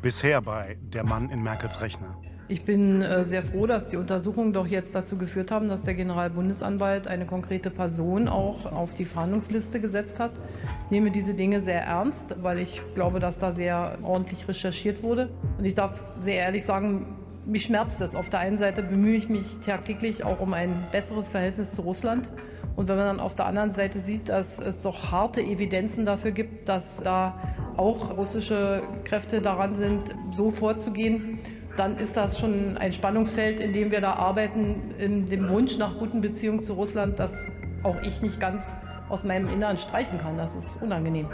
Bisher bei Der Mann in Merkels Rechner. Ich bin äh, sehr froh, dass die Untersuchungen doch jetzt dazu geführt haben, dass der Generalbundesanwalt eine konkrete Person auch auf die Verhandlungsliste gesetzt hat. Ich nehme diese Dinge sehr ernst, weil ich glaube, dass da sehr ordentlich recherchiert wurde. Und ich darf sehr ehrlich sagen, mich schmerzt es. Auf der einen Seite bemühe ich mich tagtäglich auch um ein besseres Verhältnis zu Russland. Und wenn man dann auf der anderen Seite sieht, dass es doch harte Evidenzen dafür gibt, dass da auch russische Kräfte daran sind, so vorzugehen, dann ist das schon ein Spannungsfeld, in dem wir da arbeiten, in dem Wunsch nach guten Beziehungen zu Russland, das auch ich nicht ganz aus meinem Inneren streichen kann. Das ist unangenehm.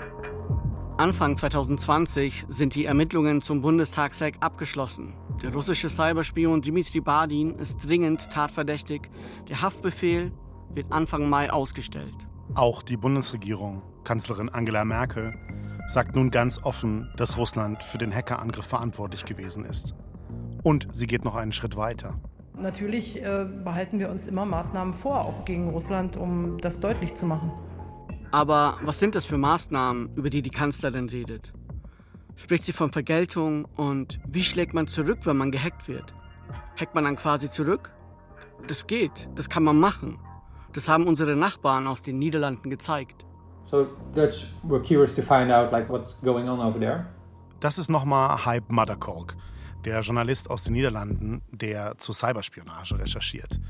Anfang 2020 sind die Ermittlungen zum Bundestagshack abgeschlossen. Der russische Cyberspion Dmitri Badin ist dringend tatverdächtig. Der Haftbefehl wird Anfang Mai ausgestellt. Auch die Bundesregierung, Kanzlerin Angela Merkel, sagt nun ganz offen, dass Russland für den Hackerangriff verantwortlich gewesen ist. Und sie geht noch einen Schritt weiter. Natürlich äh, behalten wir uns immer Maßnahmen vor, auch gegen Russland, um das deutlich zu machen. Aber was sind das für Maßnahmen, über die die Kanzlerin redet? Spricht sie von Vergeltung und wie schlägt man zurück, wenn man gehackt wird? Hackt man dann quasi zurück? Das geht, das kann man machen. Das haben unsere Nachbarn aus den Niederlanden gezeigt. So Dutch were curious to find out like what's going on over there. Das ist nochmal Hype Motherkolk der Journalist aus den Niederlanden, der zur Cyberspionage recherchiert.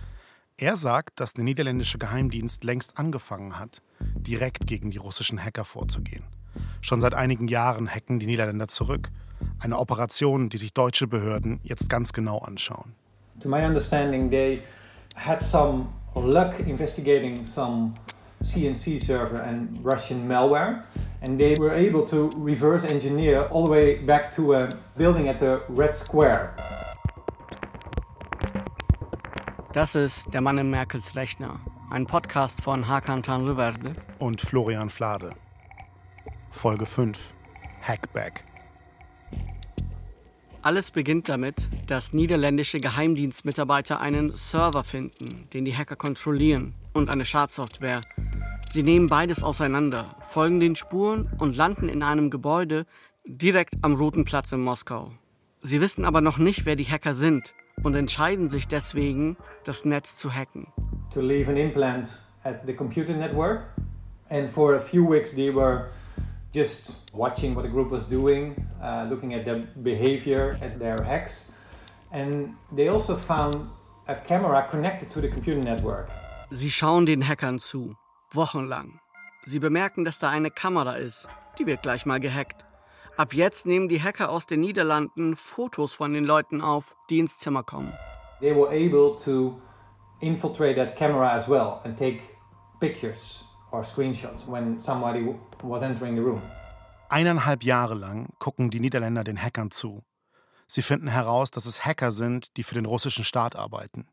Er sagt, dass der niederländische Geheimdienst längst angefangen hat, direkt gegen die russischen Hacker vorzugehen. Schon seit einigen Jahren hacken die Niederländer zurück. Eine Operation, die sich deutsche Behörden jetzt ganz genau anschauen. To my understanding, they had some luck investigating some CNC server and Russian malware. And they were able to reverse engineer all the way back to a building at the Red Square. Das ist Der Mann in Merkels Rechner, ein Podcast von Hakan Tanrıverde und Florian Flade. Folge 5 Hackback. Alles beginnt damit, dass niederländische Geheimdienstmitarbeiter einen Server finden, den die Hacker kontrollieren, und eine Schadsoftware, Sie nehmen beides auseinander, folgen den Spuren und landen in einem Gebäude direkt am Roten Platz in Moskau. Sie wissen aber noch nicht, wer die Hacker sind und entscheiden sich deswegen, das Netz zu hacken. To leave an implant at the computer network and for a few weeks they were just watching what the group was doing, uh, looking at their behavior, at their hacks. And they also found a camera connected to the computer network. Sie schauen den Hackern zu Wochenlang. Sie bemerken, dass da eine Kamera ist. Die wird gleich mal gehackt. Ab jetzt nehmen die Hacker aus den Niederlanden Fotos von den Leuten auf, die ins Zimmer kommen. They were able to infiltrate that camera as well and take pictures or screenshots when somebody was entering the room. Eineinhalb Jahre lang gucken die Niederländer den Hackern zu. Sie finden heraus, dass es Hacker sind, die für den russischen Staat arbeiten.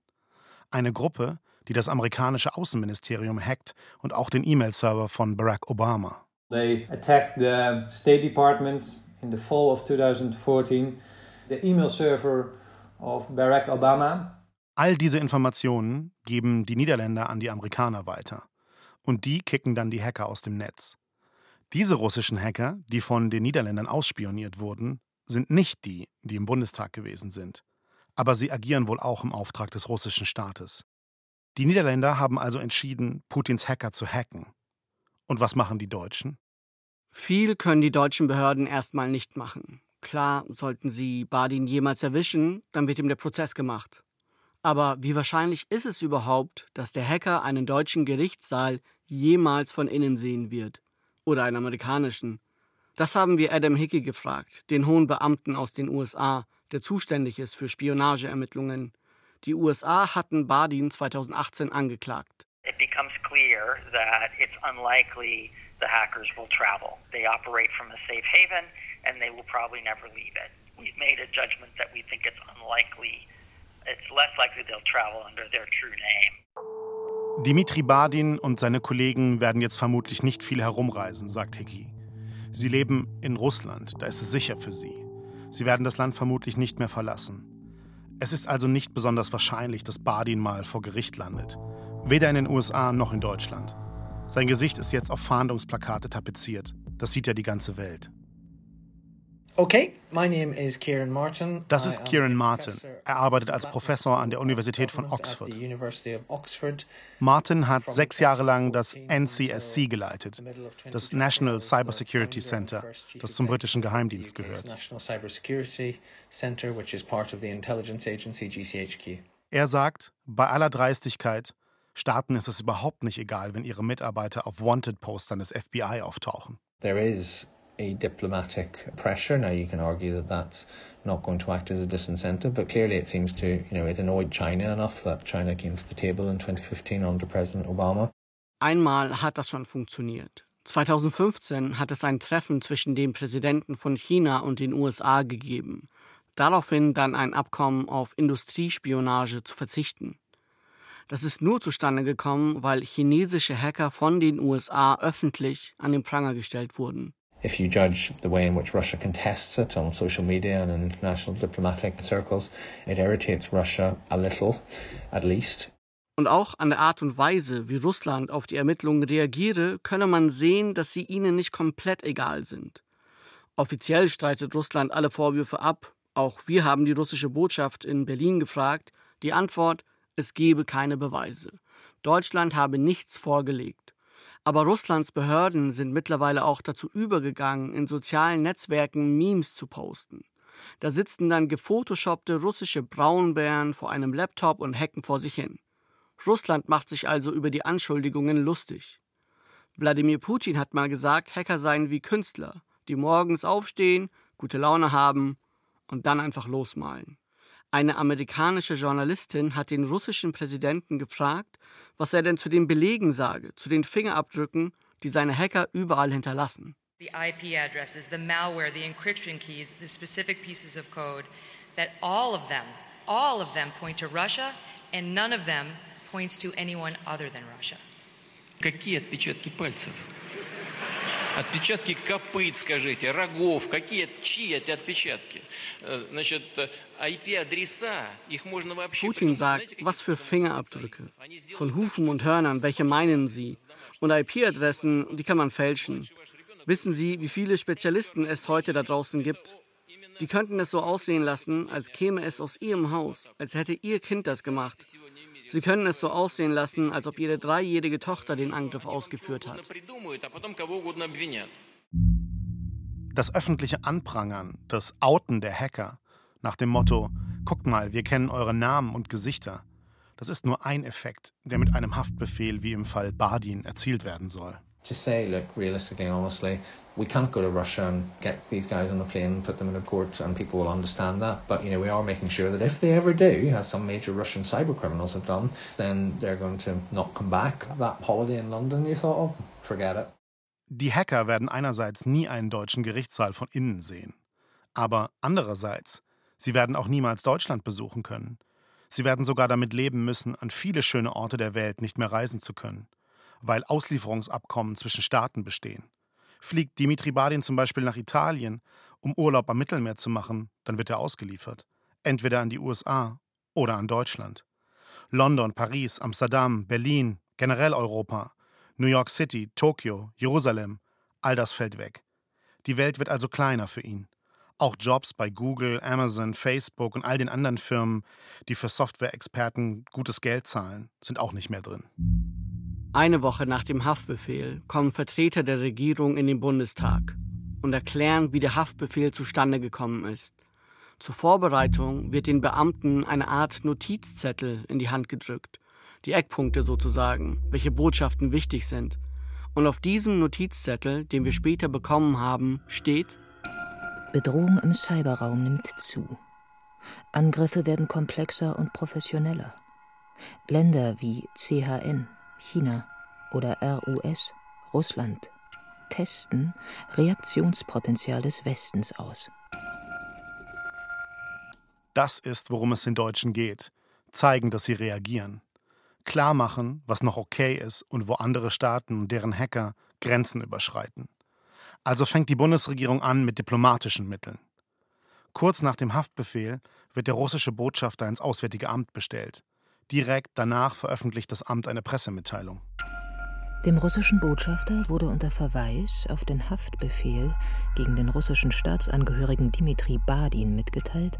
Eine Gruppe, die das amerikanische Außenministerium hackt und auch den E-Mail-Server von Barack Obama. They attacked the State Department in the fall of 2014, the email server of Barack Obama. All diese Informationen geben die Niederländer an die Amerikaner weiter. Und die kicken dann die Hacker aus dem Netz. Diese russischen Hacker, die von den Niederländern ausspioniert wurden, sind nicht die, die im Bundestag gewesen sind. Aber sie agieren wohl auch im Auftrag des russischen Staates. Die Niederländer haben also entschieden, Putins Hacker zu hacken. Und was machen die Deutschen? Viel können die deutschen Behörden erstmal nicht machen. Klar, sollten sie Badin jemals erwischen, dann wird ihm der Prozess gemacht. Aber wie wahrscheinlich ist es überhaupt, dass der Hacker einen deutschen Gerichtssaal jemals von innen sehen wird? Oder einen amerikanischen? Das haben wir Adam Hickey gefragt, den hohen Beamten aus den USA, der zuständig ist für Spionageermittlungen. Die USA hatten Badin 2018 angeklagt. It becomes clear that it's unlikely the hackers will travel. They operate from a safe haven and they will probably never leave it. We've made a judgment that we think it's unlikely. It's less likely they'll travel under their true name. Dimitri Badin und seine Kollegen werden jetzt vermutlich nicht viel herumreisen, sagt Hickey. Sie leben in Russland, da ist es sicher für sie. Sie werden das Land vermutlich nicht mehr verlassen. Es ist also nicht besonders wahrscheinlich, dass Badin mal vor Gericht landet. Weder in den USA noch in Deutschland. Sein Gesicht ist jetzt auf Fahndungsplakate tapeziert. Das sieht ja die ganze Welt. Okay, my name is Kieran Martin. Das ist Kieran Martin. Er arbeitet als Professor an der Universität von Oxford. Martin hat sechs Jahre lang das NCSC geleitet, das National Cybersecurity Center, das zum britischen Geheimdienst gehört. Er sagt, bei aller Dreistigkeit, Staaten ist es überhaupt nicht egal, wenn ihre Mitarbeiter auf Wanted-Postern des FBI auftauchen. There is a diplomatic pressure. Now you can argue that that's not going to act as a disincentive, but clearly it seems to, you know, it annoyed China enough that China came to the table in 2015 under President Obama. Einmal hat das schon funktioniert. 2015 hat es ein Treffen zwischen dem Präsidenten von China und den USA gegeben. Daraufhin dann ein Abkommen auf Industriespionage zu verzichten. Das ist nur zustande gekommen, weil chinesische Hacker von den USA öffentlich an den Pranger gestellt wurden. If you judge the way in which Russia contests it on social media and in international diplomatic circles, it irritates Russia a little, at least. Und auch an der Art und Weise, wie Russland auf die Ermittlungen reagiere, könne man sehen, dass sie ihnen nicht komplett egal sind. Offiziell streitet Russland alle Vorwürfe ab. Auch wir haben die russische Botschaft in Berlin gefragt. Die Antwort, es gebe keine Beweise. Deutschland habe nichts vorgelegt. Aber Russlands Behörden sind mittlerweile auch dazu übergegangen, in sozialen Netzwerken Memes zu posten. Da sitzen dann gefotoshoppte russische Braunbären vor einem Laptop und hacken vor sich hin. Russland macht sich also über die Anschuldigungen lustig. Wladimir Putin hat mal gesagt, Hacker seien wie Künstler, die morgens aufstehen, gute Laune haben und dann einfach losmalen. Eine amerikanische Journalistin hat den russischen Präsidenten gefragt, was er denn zu den Belegen sage, zu den Fingerabdrücken, die seine Hacker überall hinterlassen. The IP addresses, the malware, the encryption keys, the specific pieces of code that all of them, all of them point to Russia and none of them points to anyone other than Russia. Какие отпечатки пальцев? Отпечатки копыт, скажите, рогов, какие, чьи эти отпечатки? Значит, IP-адреса, их можно вообще... Putin sagt, was für Fingerabdrücke. Von Hufen und Hörnern, welche meinen Sie? Und IP-Adressen, die kann man fälschen. Wissen Sie, wie viele Spezialisten es heute da draußen gibt? Die könnten es so aussehen lassen, als käme es aus Ihrem Haus, als hätte Ihr Kind das gemacht. Sie können es so aussehen lassen, als ob Ihre dreijährige Tochter den Angriff ausgeführt hat. Das öffentliche Anprangern, das Outen der Hacker nach dem Motto, guckt mal, wir kennen eure Namen und Gesichter, das ist nur ein Effekt, der mit einem Haftbefehl wie im Fall Bardin erzielt werden soll. Just say, look, realistically, honestly, we can't go to Russia and get these guys on the plane and put them in a court and people will understand that. But, you know, we are making sure that if they ever do, as some major Russian cyber criminals have done, then they're going to not come back. That holiday in London, you thought, oh, forget it. Die Hacker werden einerseits nie einen deutschen Gerichtssaal von innen sehen. Aber andererseits, sie werden auch niemals Deutschland besuchen können. Sie werden sogar damit leben müssen, an viele schöne Orte der Welt nicht mehr reisen zu können, weil Auslieferungsabkommen zwischen Staaten bestehen. Fliegt Dimitri Badin zum Beispiel nach Italien, um Urlaub am Mittelmeer zu machen, dann wird er ausgeliefert. Entweder an die USA oder an Deutschland. London, Paris, Amsterdam, Berlin, generell Europa, New York City, Tokio, Jerusalem, all das fällt weg. Die Welt wird also kleiner für ihn. Auch Jobs bei Google, Amazon, Facebook und all den anderen Firmen, die für Software-Experten gutes Geld zahlen, sind auch nicht mehr drin. Eine Woche nach dem Haftbefehl kommen Vertreter der Regierung in den Bundestag und erklären, wie der Haftbefehl zustande gekommen ist. Zur Vorbereitung wird den Beamten eine Art Notizzettel in die Hand gedrückt, die Eckpunkte sozusagen, welche Botschaften wichtig sind. Und auf diesem Notizzettel, den wir später bekommen haben, steht Bedrohung im Cyberraum nimmt zu. Angriffe werden komplexer und professioneller. Länder wie CHN, China oder RUS, Russland, testen Reaktionspotenzial des Westens aus. Das ist, worum es den Deutschen geht. Zeigen, dass sie reagieren. Klar machen, was noch okay ist und wo andere Staaten und deren Hacker Grenzen überschreiten. Also fängt die Bundesregierung an mit diplomatischen Mitteln. Kurz nach dem Haftbefehl wird der russische Botschafter ins Auswärtige Amt bestellt. Direkt danach veröffentlicht das Amt eine Pressemitteilung. Dem russischen Botschafter wurde unter Verweis auf den Haftbefehl gegen den russischen Staatsangehörigen Dmitri Badin mitgeteilt,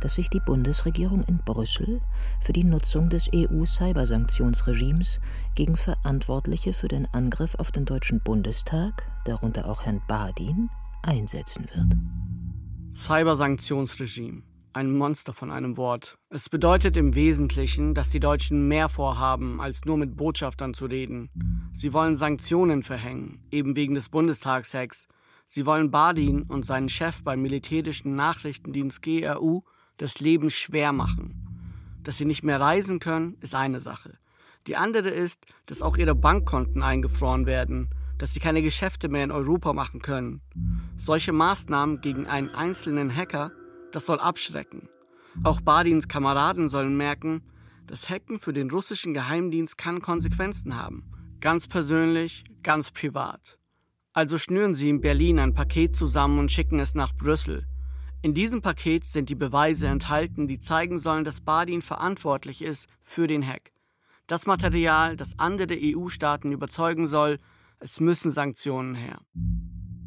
dass sich die Bundesregierung in Brüssel für die Nutzung des EU-Cybersanktionsregimes gegen Verantwortliche für den Angriff auf den Deutschen Bundestag, darunter auch Herrn Badin, einsetzen wird. Cybersanktionsregime. Ein Monster von einem Wort. Es bedeutet im Wesentlichen, dass die Deutschen mehr vorhaben, als nur mit Botschaftern zu reden. Sie wollen Sanktionen verhängen, eben wegen des Bundestagshacks. Sie wollen Badin und seinen Chef beim militärischen Nachrichtendienst GRU das Leben schwer machen. Dass sie nicht mehr reisen können, ist eine Sache. Die andere ist, dass auch ihre Bankkonten eingefroren werden, dass sie keine Geschäfte mehr in Europa machen können. Solche Maßnahmen gegen einen einzelnen Hacker, das soll abschrecken. Auch Badins Kameraden sollen merken, das Hacken für den russischen Geheimdienst kann Konsequenzen haben. Ganz persönlich, ganz privat. Also schnüren sie in Berlin ein Paket zusammen und schicken es nach Brüssel. In diesem Paket sind die Beweise enthalten, die zeigen sollen, dass Badin verantwortlich ist für den Hack. Das Material, das andere EU-Staaten überzeugen soll, es müssen Sanktionen her.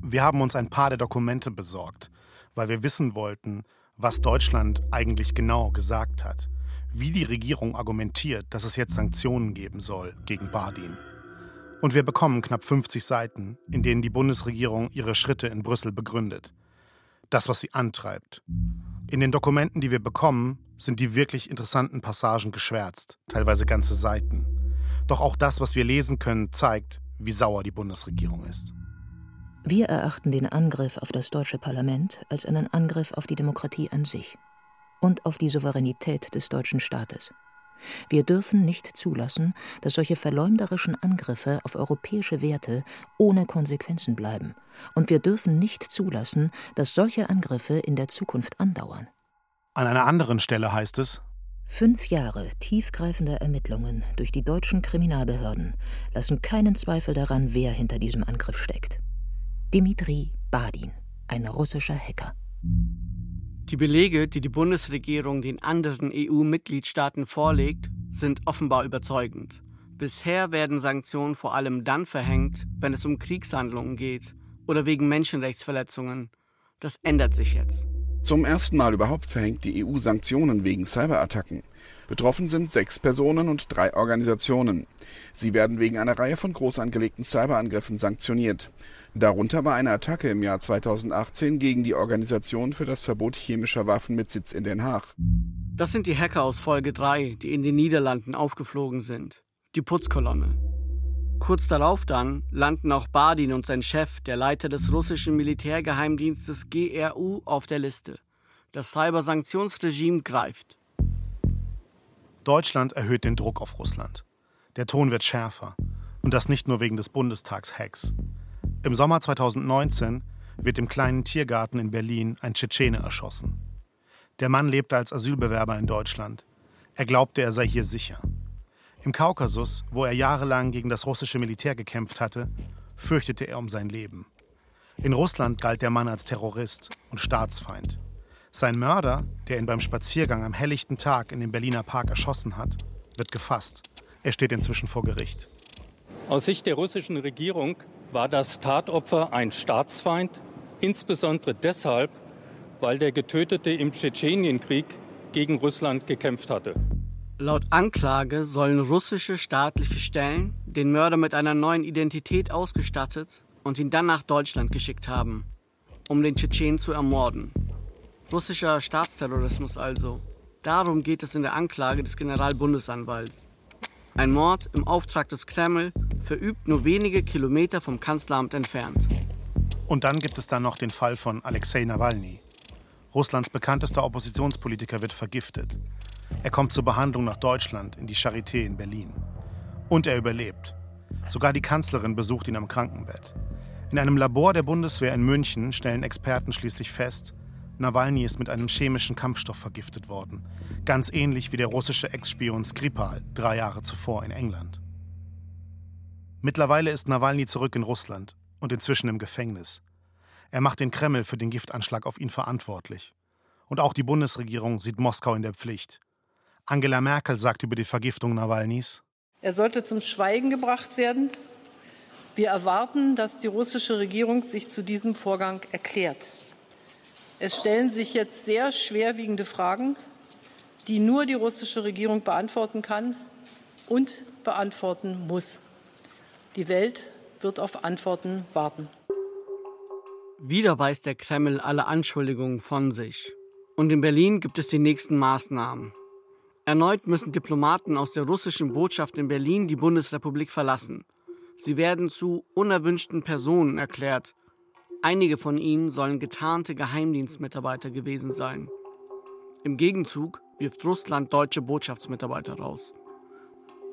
Wir haben uns ein paar der Dokumente besorgt, weil wir wissen wollten, was Deutschland eigentlich genau gesagt hat, wie die Regierung argumentiert, dass es jetzt Sanktionen geben soll gegen Badin. Und wir bekommen knapp 50 Seiten, in denen die Bundesregierung ihre Schritte in Brüssel begründet das, was sie antreibt. In den Dokumenten, die wir bekommen, sind die wirklich interessanten Passagen geschwärzt, teilweise ganze Seiten. Doch auch das, was wir lesen können, zeigt, wie sauer die Bundesregierung ist. Wir erachten den Angriff auf das deutsche Parlament als einen Angriff auf die Demokratie an sich und auf die Souveränität des deutschen Staates. Wir dürfen nicht zulassen, dass solche verleumderischen Angriffe auf europäische Werte ohne Konsequenzen bleiben. Und wir dürfen nicht zulassen, dass solche Angriffe in der Zukunft andauern. An einer anderen Stelle heißt es, Fünf Jahre tiefgreifender Ermittlungen durch die deutschen Kriminalbehörden lassen keinen Zweifel daran, wer hinter diesem Angriff steckt. Dimitri Badin, ein russischer Hacker. Die Belege, die die Bundesregierung den anderen EU-Mitgliedstaaten vorlegt, sind offenbar überzeugend. Bisher werden Sanktionen vor allem dann verhängt, wenn es um Kriegshandlungen geht oder wegen Menschenrechtsverletzungen. Das ändert sich jetzt. Zum ersten Mal überhaupt verhängt die EU Sanktionen wegen Cyberattacken. Betroffen sind sechs Personen und drei Organisationen. Sie werden wegen einer Reihe von groß angelegten Cyberangriffen sanktioniert. Darunter war eine Attacke im Jahr 2018 gegen die Organisation für das Verbot chemischer Waffen mit Sitz in Den Haag. Das sind die Hacker aus Folge 3, die in den Niederlanden aufgeflogen sind. Die Putzkolonne. Kurz darauf dann landen auch Badin und sein Chef, der Leiter des russischen Militärgeheimdienstes GRU, auf der Liste. Das Cybersanktionsregime greift. Deutschland erhöht den Druck auf Russland. Der Ton wird schärfer. Und das nicht nur wegen des Bundestagshacks. Im Sommer 2019 wird im kleinen Tiergarten in Berlin ein Tschetschene erschossen. Der Mann lebte als Asylbewerber in Deutschland. Er glaubte, er sei hier sicher. Im Kaukasus, wo er jahrelang gegen das russische Militär gekämpft hatte, fürchtete er um sein Leben. In Russland galt der Mann als Terrorist und Staatsfeind. Sein Mörder, der ihn beim Spaziergang am helllichten Tag in dem Berliner Park erschossen hat, wird gefasst. Er steht inzwischen vor Gericht. Aus Sicht der russischen Regierung war das Tatopfer ein Staatsfeind, insbesondere deshalb, weil der Getötete im Tschetschenienkrieg gegen Russland gekämpft hatte. Laut Anklage sollen russische staatliche Stellen den Mörder mit einer neuen Identität ausgestattet und ihn dann nach Deutschland geschickt haben, um den Tschetschenen zu ermorden. Russischer Staatsterrorismus also. Darum geht es in der Anklage des Generalbundesanwalts. Ein Mord im Auftrag des Kreml, verübt nur wenige Kilometer vom Kanzleramt entfernt. Und dann gibt es da noch den Fall von Alexei Nawalny. Russlands bekanntester Oppositionspolitiker wird vergiftet. Er kommt zur Behandlung nach Deutschland, in die Charité in Berlin. Und er überlebt. Sogar die Kanzlerin besucht ihn am Krankenbett. In einem Labor der Bundeswehr in München stellen Experten schließlich fest, Nawalny ist mit einem chemischen Kampfstoff vergiftet worden, ganz ähnlich wie der russische Ex-Spion Skripal drei Jahre zuvor in England. Mittlerweile ist Nawalny zurück in Russland und inzwischen im Gefängnis. Er macht den Kreml für den Giftanschlag auf ihn verantwortlich. Und auch die Bundesregierung sieht Moskau in der Pflicht. Angela Merkel sagt über die Vergiftung Nawalnys: Er sollte zum Schweigen gebracht werden Wir erwarten, dass die russische Regierung sich zu diesem Vorgang erklärt. Es stellen sich jetzt sehr schwerwiegende Fragen, die nur die russische Regierung beantworten kann und beantworten muss. Die Welt wird auf Antworten warten. Wieder weist der Kreml alle Anschuldigungen von sich. Und in Berlin gibt es die nächsten Maßnahmen. Erneut müssen Diplomaten aus der russischen Botschaft in Berlin die Bundesrepublik verlassen. Sie werden zu unerwünschten Personen erklärt. Einige von ihnen sollen getarnte Geheimdienstmitarbeiter gewesen sein. Im Gegenzug wirft Russland deutsche Botschaftsmitarbeiter raus.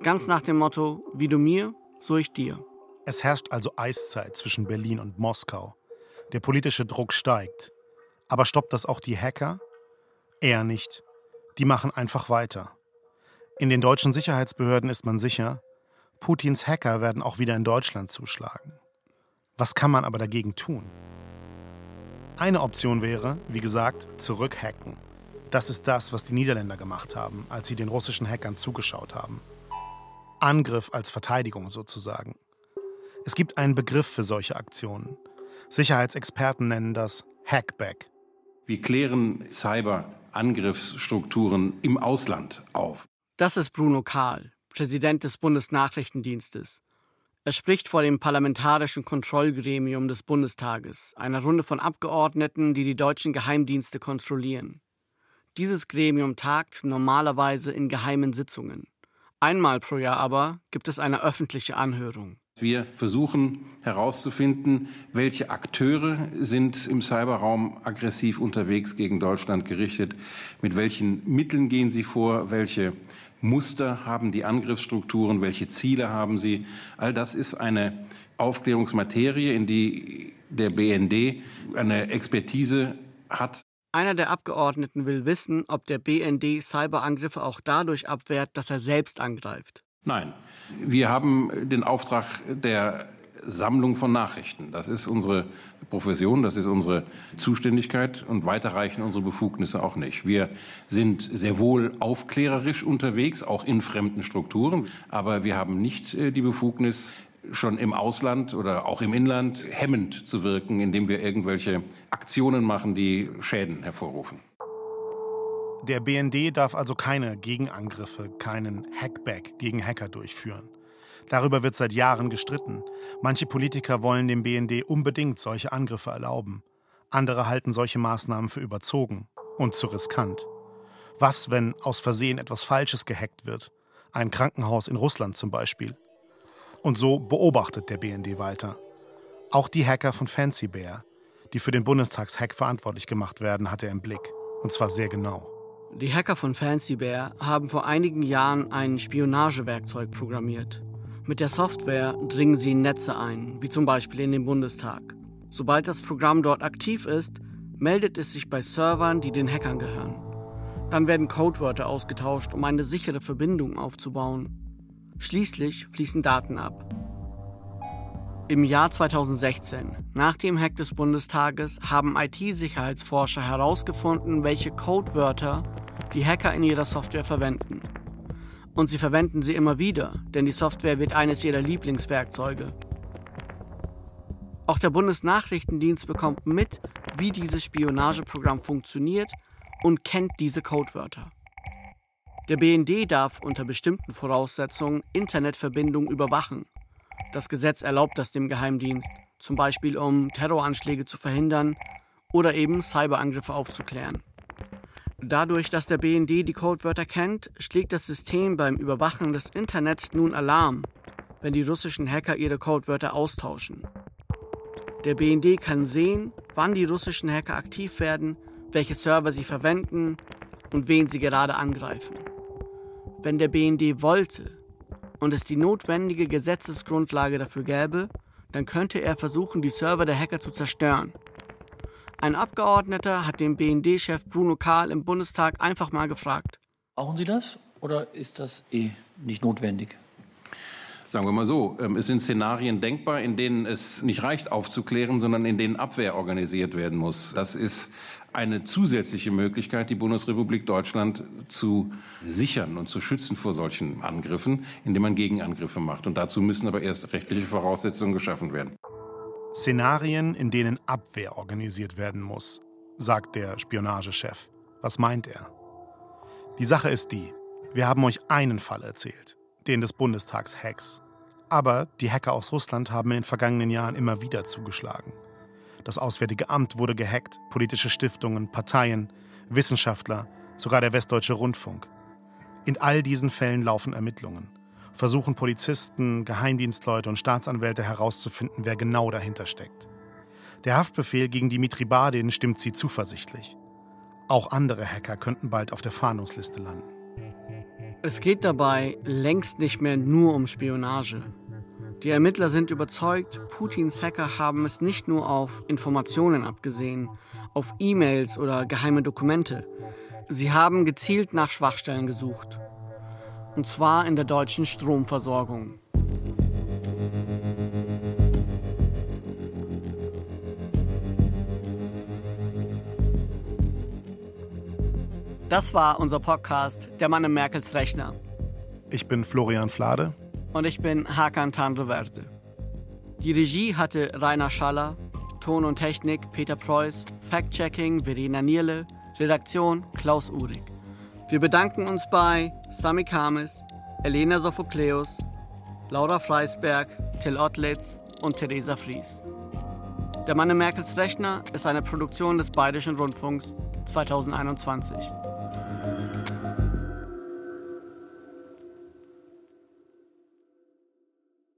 Ganz nach dem Motto, wie du mir, so ich dir. Es herrscht also Eiszeit zwischen Berlin und Moskau. Der politische Druck steigt. Aber stoppt das auch die Hacker? Eher nicht. Die machen einfach weiter. In den deutschen Sicherheitsbehörden ist man sicher, Putins Hacker werden auch wieder in Deutschland zuschlagen. Was kann man aber dagegen tun? Eine Option wäre, wie gesagt, zurückhacken. Das ist das, was die Niederländer gemacht haben, als sie den russischen Hackern zugeschaut haben. Angriff als Verteidigung sozusagen. Es gibt einen Begriff für solche Aktionen. Sicherheitsexperten nennen das Hackback. Wir klären Cyber-Angriffsstrukturen im Ausland auf. Das ist Bruno Kahl, Präsident des Bundesnachrichtendienstes. Er spricht vor dem Parlamentarischen Kontrollgremium des Bundestages, einer Runde von Abgeordneten, die die deutschen Geheimdienste kontrollieren. Dieses Gremium tagt normalerweise in geheimen Sitzungen. Einmal pro Jahr aber gibt es eine öffentliche Anhörung. Wir versuchen herauszufinden, welche Akteure sind im Cyberraum aggressiv unterwegs gegen Deutschland gerichtet, mit welchen Mitteln gehen sie vor, welche Muster haben die Angriffsstrukturen, welche Ziele haben sie. All das ist eine Aufklärungsmaterie, in die der BND eine Expertise hat. Einer der Abgeordneten will wissen, ob der BND Cyberangriffe auch dadurch abwehrt, dass er selbst angreift. Nein, wir haben den Auftrag der Sammlung von Nachrichten. Das ist unsere Profession, das ist unsere Zuständigkeit und weiter reichen unsere Befugnisse auch nicht. Wir sind sehr wohl aufklärerisch unterwegs, auch in fremden Strukturen, aber wir haben nicht äh, die Befugnis, schon im Ausland oder auch im Inland hemmend zu wirken, indem wir irgendwelche Aktionen machen, die Schäden hervorrufen. Der BND darf also keine Gegenangriffe, keinen Hackback gegen Hacker durchführen. Darüber wird seit Jahren gestritten. Manche Politiker wollen dem BND unbedingt solche Angriffe erlauben. Andere halten solche Maßnahmen für überzogen und zu riskant. Was, wenn aus Versehen etwas Falsches gehackt wird? Ein Krankenhaus in Russland zum Beispiel. Und so beobachtet der BND weiter. Auch die Hacker von Fancy Bear, die für den Bundestagshack verantwortlich gemacht werden, hat er im Blick. Und zwar sehr genau. Die Hacker von Fancy Bear haben vor einigen Jahren ein Spionagewerkzeug programmiert. Mit der Software dringen sie in Netze ein, wie zum Beispiel in den Bundestag. Sobald das Programm dort aktiv ist, meldet es sich bei Servern, die den Hackern gehören. Dann werden Codewörter ausgetauscht, um eine sichere Verbindung aufzubauen. Schließlich fließen Daten ab. Im Jahr 2016, nach dem Hack des Bundestages, haben IT-Sicherheitsforscher herausgefunden, welche Codewörter die Hacker in ihrer Software verwenden. Und sie verwenden sie immer wieder, denn die Software wird eines ihrer Lieblingswerkzeuge. Auch der Bundesnachrichtendienst bekommt mit, wie dieses Spionageprogramm funktioniert und kennt diese Codewörter. Der BND darf unter bestimmten Voraussetzungen Internetverbindungen überwachen. Das Gesetz erlaubt das dem Geheimdienst, zum Beispiel um Terroranschläge zu verhindern oder eben Cyberangriffe aufzuklären. Dadurch, dass der BND die Codewörter kennt, schlägt das System beim Überwachen des Internets nun Alarm, wenn die russischen Hacker ihre Codewörter austauschen. Der BND kann sehen, wann die russischen Hacker aktiv werden, welche Server sie verwenden und wen sie gerade angreifen. Wenn der BND wollte und es die notwendige Gesetzesgrundlage dafür gäbe, dann könnte er versuchen, die Server der Hacker zu zerstören. Ein Abgeordneter hat den BND-Chef Bruno Kahl im Bundestag einfach mal gefragt. Brauchen Sie das oder ist das eh nicht notwendig? Sagen wir mal so, ähm, es sind Szenarien denkbar, in denen es nicht reicht aufzuklären, sondern in denen Abwehr organisiert werden muss. Das ist eine zusätzliche Möglichkeit, die Bundesrepublik Deutschland zu sichern und zu schützen vor solchen Angriffen, indem man Gegenangriffe macht. Und dazu müssen aber erst rechtliche Voraussetzungen geschaffen werden. Szenarien, in denen Abwehr organisiert werden muss, sagt der Spionagechef. Was meint er? Die Sache ist die, wir haben euch einen Fall erzählt, den des Bundestags-Hacks. Aber die Hacker aus Russland haben in den vergangenen Jahren immer wieder zugeschlagen. Das Auswärtige Amt wurde gehackt, politische Stiftungen, Parteien, Wissenschaftler, sogar der Westdeutsche Rundfunk. In all diesen Fällen laufen Ermittlungen. Versuchen Polizisten, Geheimdienstleute und Staatsanwälte herauszufinden, wer genau dahinter steckt. Der Haftbefehl gegen Dimitri Badin stimmt sie zuversichtlich. Auch andere Hacker könnten bald auf der Fahndungsliste landen. Es geht dabei längst nicht mehr nur um Spionage. Die Ermittler sind überzeugt, Putins Hacker haben es nicht nur auf Informationen abgesehen, auf E-Mails oder geheime Dokumente. Sie haben gezielt nach Schwachstellen gesucht. Und zwar in der deutschen Stromversorgung. Das war unser Podcast Der Mann im Merkels Rechner. Ich bin Florian Flade. Und ich bin Hakan Tandroverde. Die Regie hatte Rainer Schaller, Ton und Technik Peter Preuß, Fact-Checking Verena Nierle, Redaktion Klaus Uhrig. Wir bedanken uns bei Sami Kames, Elena Sophokleus, Laura Freisberg, Till Ottlitz und Theresa Fries. Der Mann im Merkels Rechner ist eine Produktion des Bayerischen Rundfunks 2021.